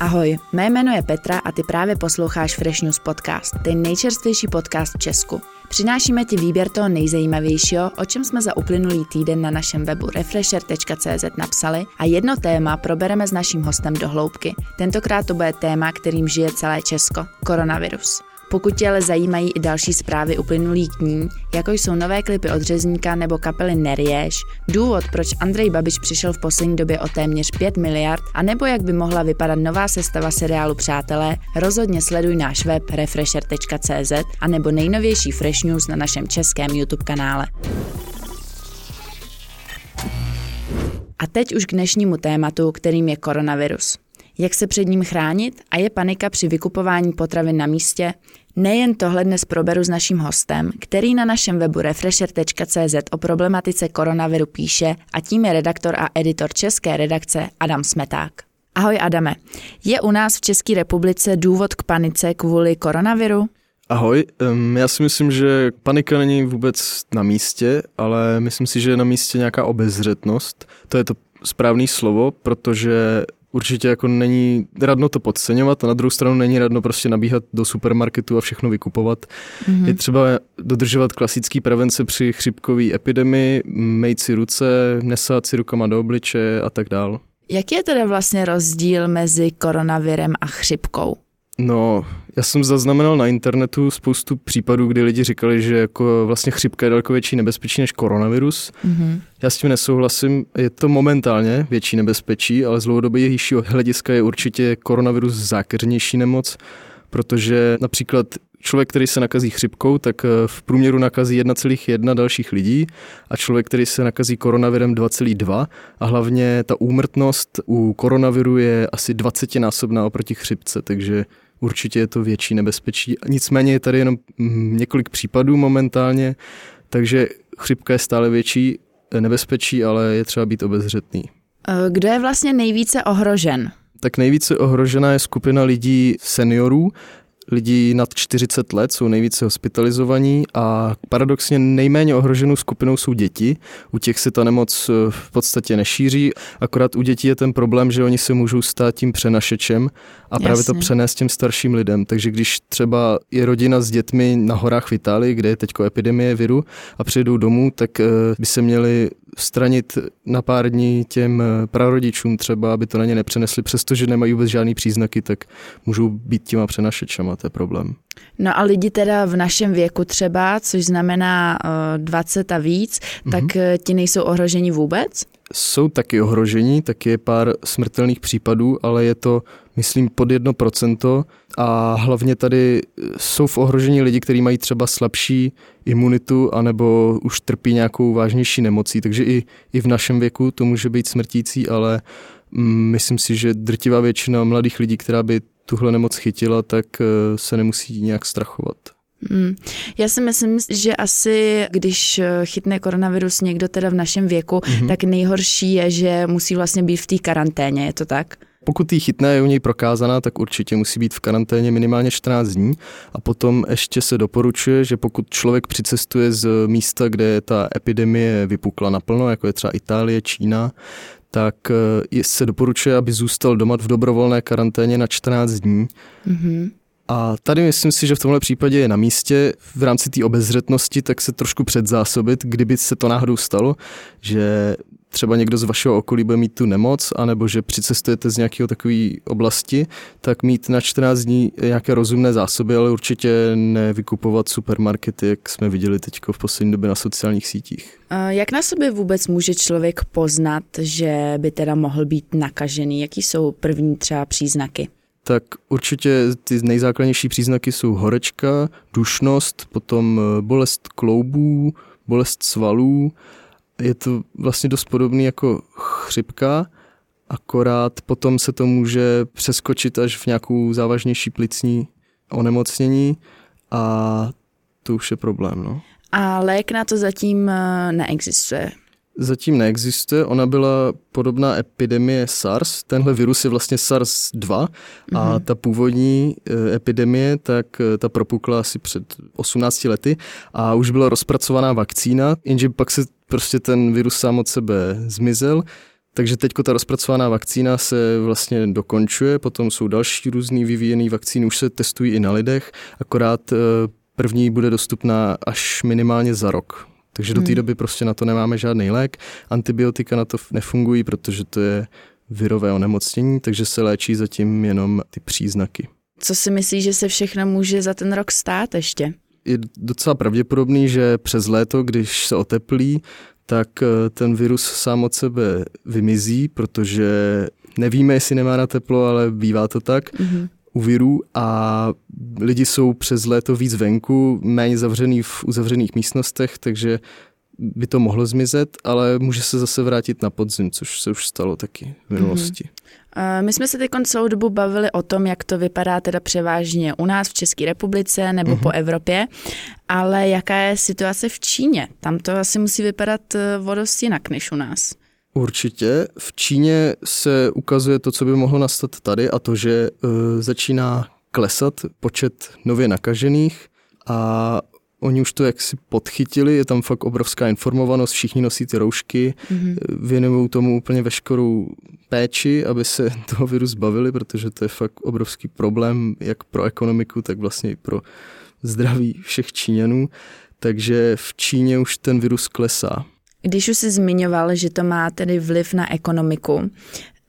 Ahoj, mé jméno je Petra a ty právě posloucháš Fresh News Podcast, ten nejčerstvější podcast v Česku. Přinášíme ti výběr toho nejzajímavějšího, o čem jsme za uplynulý týden na našem webu refresher.cz napsali a jedno téma probereme s naším hostem do hloubky. Tentokrát to bude téma, kterým žije celé Česko – koronavirus. Pokud tě ale zajímají i další zprávy uplynulých dní, jako jsou nové klipy od Řezníka nebo kapely Neriež, důvod, proč Andrej Babiš přišel v poslední době o téměř 5 miliard, a nebo jak by mohla vypadat nová sestava seriálu Přátelé, rozhodně sleduj náš web refresher.cz a nebo nejnovější Fresh News na našem českém YouTube kanále. A teď už k dnešnímu tématu, kterým je koronavirus. Jak se před ním chránit a je panika při vykupování potravin na místě? Nejen tohle dnes proberu s naším hostem, který na našem webu refresher.cz o problematice koronaviru píše a tím je redaktor a editor české redakce Adam Smeták. Ahoj Adame, je u nás v České republice důvod k panice kvůli koronaviru? Ahoj, já si myslím, že panika není vůbec na místě, ale myslím si, že je na místě nějaká obezřetnost. To je to správné slovo, protože určitě jako není radno to podceňovat a na druhou stranu není radno prostě nabíhat do supermarketu a všechno vykupovat. Mm-hmm. Je třeba dodržovat klasický prevence při chřipkové epidemii, mejt si ruce, nesát si rukama do obliče a tak dál. Jaký je teda vlastně rozdíl mezi koronavirem a chřipkou? No, já jsem zaznamenal na internetu spoustu případů, kdy lidi říkali, že jako vlastně chřipka je daleko větší nebezpečí než koronavirus. Mm-hmm. Já s tím nesouhlasím. Je to momentálně větší nebezpečí, ale z dlouhodobějšího hlediska je určitě koronavirus zákeřnější nemoc, protože například člověk, který se nakazí chřipkou, tak eh, v průměru nakazí 1,1 dalších lidí a člověk, který se nakazí koronavirem 2,2 a hlavně ta úmrtnost u koronaviru je asi 20 násobná oproti chřipce, takže určitě je to větší nebezpečí. Nicméně je tady jenom mm, několik případů momentálně, takže chřipka je stále větší nebezpečí, ale je třeba být obezřetný. Eh, kdo je vlastně nejvíce ohrožen? Tak nejvíce ohrožená je skupina lidí seniorů, lidí nad 40 let jsou nejvíce hospitalizovaní a paradoxně nejméně ohroženou skupinou jsou děti. U těch se ta nemoc eh, v podstatě nešíří, akorát u dětí je ten problém, že oni se můžou stát tím přenašečem a Jasně. právě to přenést těm starším lidem. Takže když třeba je rodina s dětmi na horách v Itálii, kde je teď epidemie viru a přijdou domů, tak eh, by se měli stranit na pár dní těm eh, prarodičům třeba, aby to na ně nepřenesli, přestože nemají vůbec žádný příznaky, tak můžou být těma přenašečama, to je problém. No a lidi teda v našem věku třeba, což znamená uh, 20 a víc, mm-hmm. tak uh, ti nejsou ohroženi vůbec? Jsou taky ohrožení, taky je pár smrtelných případů, ale je to, myslím, pod 1% a hlavně tady jsou v ohrožení lidi, kteří mají třeba slabší imunitu anebo už trpí nějakou vážnější nemocí, takže i, i v našem věku to může být smrtící, ale mm, myslím si, že drtivá většina mladých lidí, která by tuhle nemoc chytila, tak eh, se nemusí nějak strachovat. Hmm. Já si myslím, že asi, když eh, chytne koronavirus někdo teda v našem věku, mm-hmm. tak nejhorší je, že musí vlastně být v té karanténě, je to tak? Pokud jí chytne, je u něj prokázaná, tak určitě musí být v karanténě minimálně 14 dní a potom ještě se doporučuje, že pokud člověk přicestuje z místa, kde ta epidemie vypukla naplno, jako je třeba Itálie, Čína, tak eh, se doporučuje, aby zůstal doma v dobrovolné karanténě na 14 dní. Mm-hmm. A tady myslím si, že v tomhle případě je na místě v rámci té obezřetnosti tak se trošku předzásobit, kdyby se to náhodou stalo, že třeba někdo z vašeho okolí bude mít tu nemoc, anebo že přicestujete z nějakého takové oblasti, tak mít na 14 dní nějaké rozumné zásoby, ale určitě nevykupovat supermarkety, jak jsme viděli teď v poslední době na sociálních sítích. Jak na sobě vůbec může člověk poznat, že by teda mohl být nakažený? Jaký jsou první třeba příznaky? tak určitě ty nejzákladnější příznaky jsou horečka, dušnost, potom eh, bolest kloubů, bolest svalů. Je to vlastně dost podobný jako chřipka, akorát potom se to může přeskočit až v nějakou závažnější plicní onemocnění a to už je problém. No. A lék na to zatím eh, neexistuje zatím neexistuje. Ona byla podobná epidemie SARS. Tenhle virus je vlastně SARS-2 a mm-hmm. ta původní e, epidemie, tak e, ta propukla asi před 18 lety a už byla rozpracovaná vakcína, jenže pak se prostě ten virus sám od sebe zmizel. Takže teď ta rozpracovaná vakcína se vlastně dokončuje, potom jsou další různý vyvíjený vakcíny, už se testují i na lidech, akorát eh, první bude dostupná až minimálně za rok. Takže do té hmm. doby prostě na to nemáme žádný lék. Antibiotika na to nefungují, protože to je virové onemocnění, takže se léčí zatím jenom ty příznaky. Co si myslíš, že se všechno může za ten rok stát ještě? Je docela pravděpodobný, že přes léto, když se oteplí, tak eh, ten virus sám od sebe vymizí, protože nevíme, jestli nemá na teplo, ale bývá to tak. Mm-hmm u virů a lidi jsou přes léto víc venku, méně zavřený v uzavřených místnostech, takže by to mohlo zmizet, ale může se zase vrátit na podzim, což se už stalo taky v minulosti. Mm-hmm. My jsme se teď celou dobu bavili o tom, jak to vypadá teda převážně u nás v České republice nebo mm-hmm. po Evropě, ale jaká je situace v Číně? Tam to asi musí vypadat eh, o dost jinak než u nás. Určitě. V Číně se ukazuje to, co by mohlo nastat tady a to, že uh, začíná klesat počet nově nakažených a oni už to jaksi podchytili, je tam fakt obrovská informovanost, všichni nosí ty roušky, mm-hmm. věnují tomu úplně veškerou péči, aby se toho viru zbavili, protože to je fakt obrovský problém jak pro ekonomiku, tak vlastně i pro zdraví všech Číňanů. Takže v Číně už ten virus klesá. Když už jsi zmiňoval, že to má tedy vliv na ekonomiku,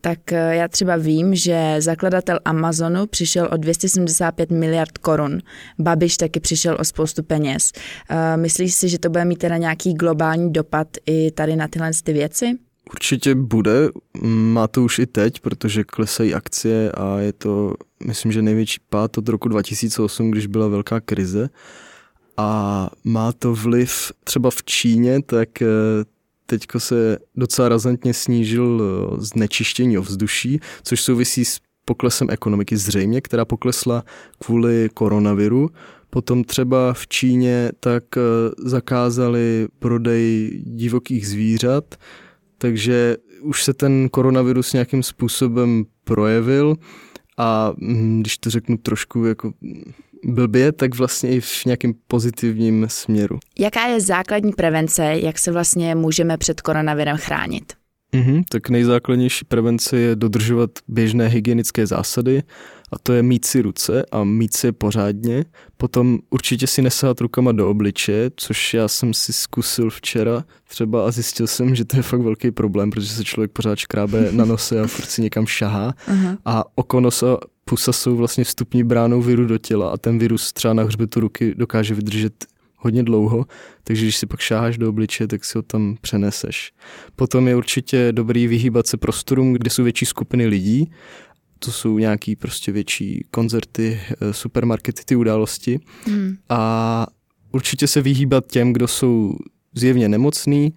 tak eh, já třeba vím, že zakladatel Amazonu přišel o 275 miliard korun. Babiš taky přišel o spoustu peněz. Eh, myslíš si, že to bude mít teda nějaký globální dopad i tady na tyhle ty věci? Určitě bude, má to už i teď, protože klesají akcie a je to, myslím, že největší pád od roku 2008, když byla velká krize a má to vliv třeba v Číně, tak eh, teďko se docela razantně snížil eh, znečištění ovzduší, což souvisí s poklesem ekonomiky zřejmě, která poklesla kvůli koronaviru. Potom třeba v Číně tak eh, zakázali prodej divokých zvířat, takže už se ten koronavirus nějakým způsobem projevil a hm, když to řeknu trošku jako blbě, tak vlastně i v nějakém pozitivním směru. Jaká je základní prevence, jak se vlastně můžeme před koronavirem chránit? Mm-hmm, tak nejzákladnější prevence je dodržovat běžné hygienické zásady a to je mít si ruce a mít si je pořádně. Potom určitě si nesahat rukama do obliče, což já jsem si zkusil včera třeba a zjistil jsem, že to je fakt velký problém, protože se člověk pořád škrábe na nose a furt si někam šahá uh-huh. a oko nosa pusa jsou vlastně vstupní bránou viru do těla a ten virus třeba na hřbetu ruky dokáže vydržet hodně dlouho, takže když si pak šáháš do obliče, tak si ho tam přeneseš. Potom je určitě dobrý vyhýbat se prostorům, kde jsou větší skupiny lidí, to jsou nějaký prostě větší koncerty, eh, supermarkety, ty události. Hmm. A určitě se vyhýbat těm, kdo jsou zjevně nemocný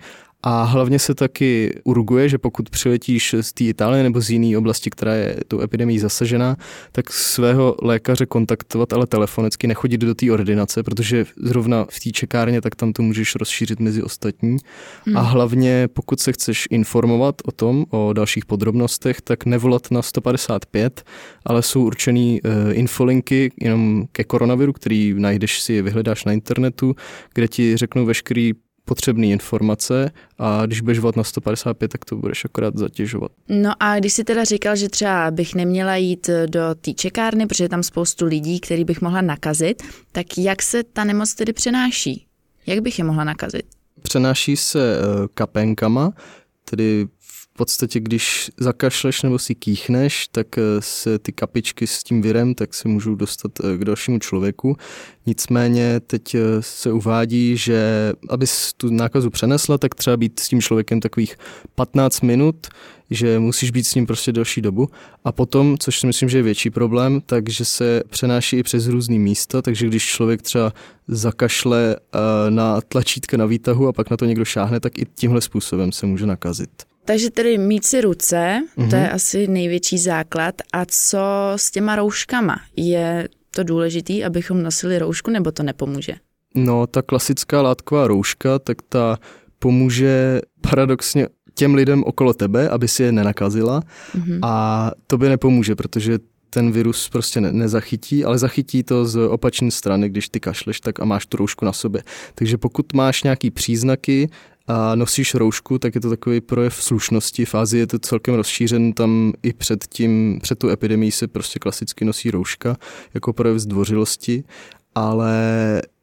a hlavně se taky urguje, že pokud přiletíš z té Itálie nebo z jiné oblasti, která je tou epidemí zasažená, tak svého lékaře kontaktovat, ale telefonicky nechodit do té ordinace, protože zrovna v té čekárně, tak tam to můžeš rozšířit mezi ostatní. Hmm. A hlavně, pokud se chceš informovat o tom, o dalších podrobnostech, tak nevolat na 155, ale jsou určený uh, infolinky jenom ke koronaviru, který najdeš si, vyhledáš na internetu, kde ti řeknou veškerý potřebné informace a když budeš volat na 155, tak to budeš akorát zatěžovat. No a když si teda říkal, že třeba bych neměla jít do té čekárny, protože je tam spoustu lidí, který bych mohla nakazit, tak jak se ta nemoc tedy přenáší? Jak bych je mohla nakazit? Přenáší se eh, kapenkama, tedy podstatě, když zakašleš nebo si kýchneš, tak eh, se ty kapičky s tím virem tak se můžou dostat eh, k dalšímu člověku. Nicméně teď eh, se uvádí, že aby tu nákazu přenesla, tak třeba být s tím člověkem takových 15 minut, že musíš být s ním prostě delší dobu. A potom, což si myslím, že je větší problém, takže se přenáší i přes různý místa, takže když člověk třeba zakašle na tlačítka na výtahu a pak na to někdo šáhne, tak i tímhle způsobem se může nakazit. Takže tedy mít si ruce, mm-hmm. to je mhm. asi největší základ. A co s těma rouškama? Je to důležitý, abychom nosili roušku, nebo to nepomůže? No, ta klasická látková rouška, tak ta pomůže paradoxně těm lidem okolo tebe, aby si je nenakazila mm-hmm. a to by nepomůže, protože ten virus prostě ne, nezachytí, ale zachytí to z opačné strany, když ty kašleš tak a máš tu roušku na sobě. Takže pokud máš nějaký příznaky a nosíš roušku, tak je to takový projev slušnosti. V Ázii je to celkem rozšířen, tam i před tím, před tu epidemí se prostě klasicky nosí rouška jako projev zdvořilosti ale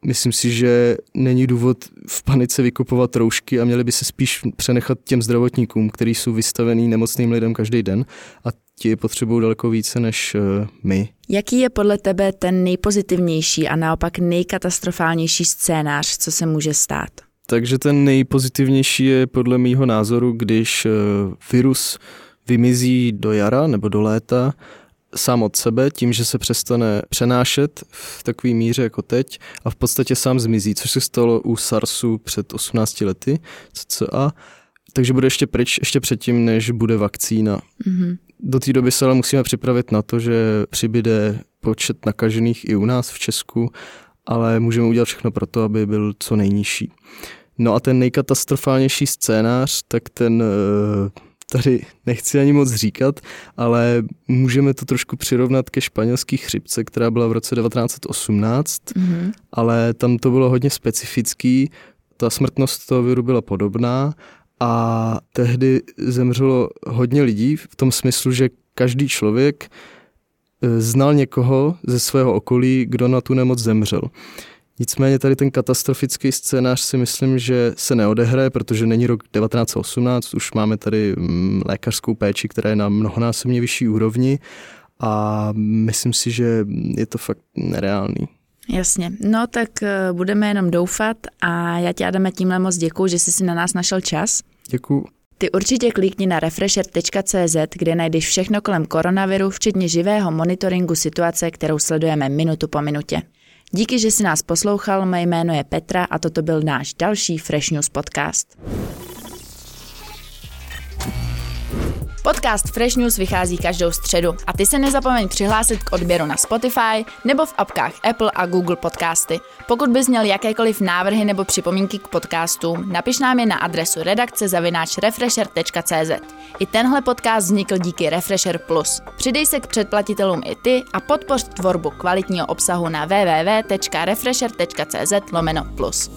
myslím si, že není důvod v panice vykupovat roušky a měli by se spíš přenechat těm zdravotníkům, kteří jsou vystavený nemocným lidem každý den a ti potřebují daleko více než uh, my. Jaký je podle tebe ten nejpozitivnější a naopak nejkatastrofálnější scénář, co se může stát? Takže ten nejpozitivnější je podle mýho názoru, když uh, virus vymizí do jara nebo do léta sám od sebe, tím, že se přestane přenášet v takové míře jako teď a v podstatě sám zmizí, což se stalo u SARSu před 18 lety, cca, takže bude ještě pryč, ještě předtím, než bude vakcína. Mm-hmm. Do té doby se ale musíme připravit na to, že přibyde počet nakažených i u nás v Česku, ale můžeme udělat všechno pro to, aby byl co nejnižší. No a ten nejkatastrofálnější scénář, tak ten eh, tady nechci ani moc říkat, ale můžeme to trošku přirovnat ke španělské chřipce, která byla v roce 1918, mm-hmm. ale tam to bylo hodně specifický, ta smrtnost toho viru byla podobná a tehdy zemřelo hodně lidí v tom smyslu, že každý člověk eh, znal někoho ze svého okolí, kdo na tu nemoc zemřel. Nicméně tady ten katastrofický scénář si myslím, že se neodehraje, protože není rok 1918, už máme tady mm, lékařskou péči, která je na mnohonásobně vyšší úrovni a myslím si, že je to fakt nereálný. Jasně, no tak eh, budeme jenom doufat a já ti Adame tímhle moc děkuji, že jsi si na nás našel čas. Děkuji. Ty určitě klikni na refresher.cz, kde najdeš všechno kolem koronaviru, včetně živého monitoringu situace, kterou sledujeme minutu po minutě. Díky, že jsi nás poslouchal, mé jméno je Petra a toto byl náš další Fresh News podcast. Podcast Fresh News vychází každou středu a ty se nezapomeň přihlásit k odběru na Spotify nebo v apkách Apple a Google Podcasty. Pokud bys měl jakékoliv návrhy nebo připomínky k podcastům, napiš nám je na adresu redakce refresher.cz. I tenhle podcast vznikl díky Refresher Plus. Přidej se k předplatitelům i ty a podpoř tvorbu kvalitního obsahu na www.refresher.cz lomeno plus.